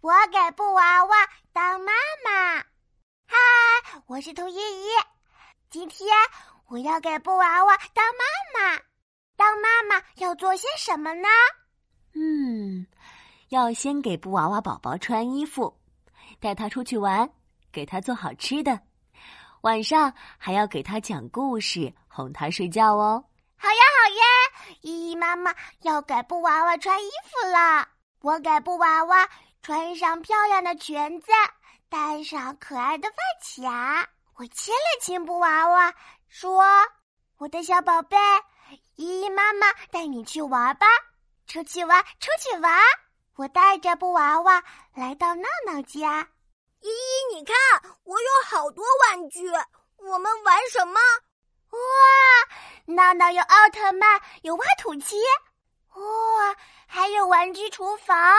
我给布娃娃当妈妈。嗨，我是兔依依。今天我要给布娃娃当妈妈。当妈妈要做些什么呢？嗯，要先给布娃娃宝宝穿衣服，带他出去玩，给他做好吃的。晚上还要给他讲故事，哄他睡觉哦。好呀，好呀！依依妈妈要给布娃娃穿衣服了。我给布娃娃穿上漂亮的裙子，戴上可爱的发卡。我亲了亲布娃娃，说：“我的小宝贝，依依妈妈带你去玩吧，出去玩，出去玩。”我带着布娃娃来到闹闹家。依依，你看，我有好多玩具，我们玩什么？哇，闹闹有奥特曼，有挖土机，哇，还有玩具厨房，啊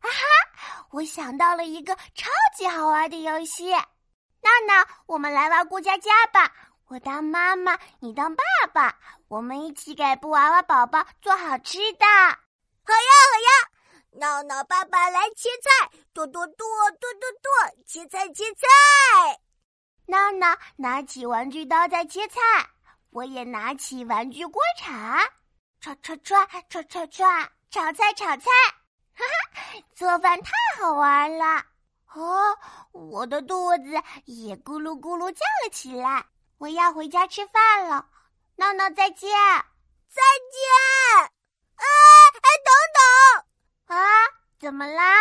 哈！我想到了一个超级好玩的游戏，娜娜，我们来玩过家家吧。我当妈妈，你当爸爸，我们一起给布娃娃宝宝做好吃的。好呀，好呀。闹闹爸爸来切菜，剁剁剁剁剁剁，切菜切菜。闹闹拿起玩具刀在切菜，我也拿起玩具锅铲，唰唰唰唰唰唰，炒菜炒菜。哈哈，做饭太好玩了！哦，我的肚子也咕噜咕噜叫了起来。我要回家吃饭了，闹闹再见，再见。哎哎，等等。啊，怎么啦？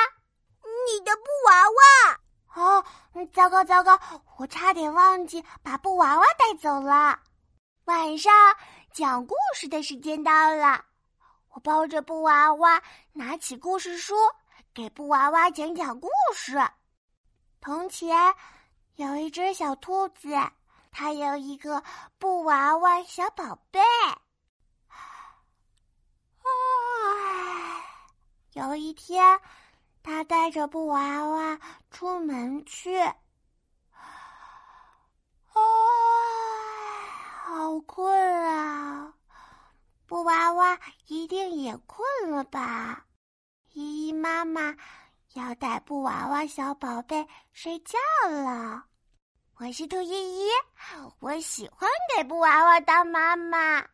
你的布娃娃！哦，糟糕糟糕，我差点忘记把布娃娃带走了。晚上讲故事的时间到了，我抱着布娃娃，拿起故事书，给布娃娃讲讲故事。从前有一只小兔子，它有一个布娃娃小宝贝。有一天，他带着布娃娃出门去。啊，好困！布娃娃一定也困了吧？依依妈妈要带布娃娃小宝贝睡觉了。我是兔依依，我喜欢给布娃娃当妈妈。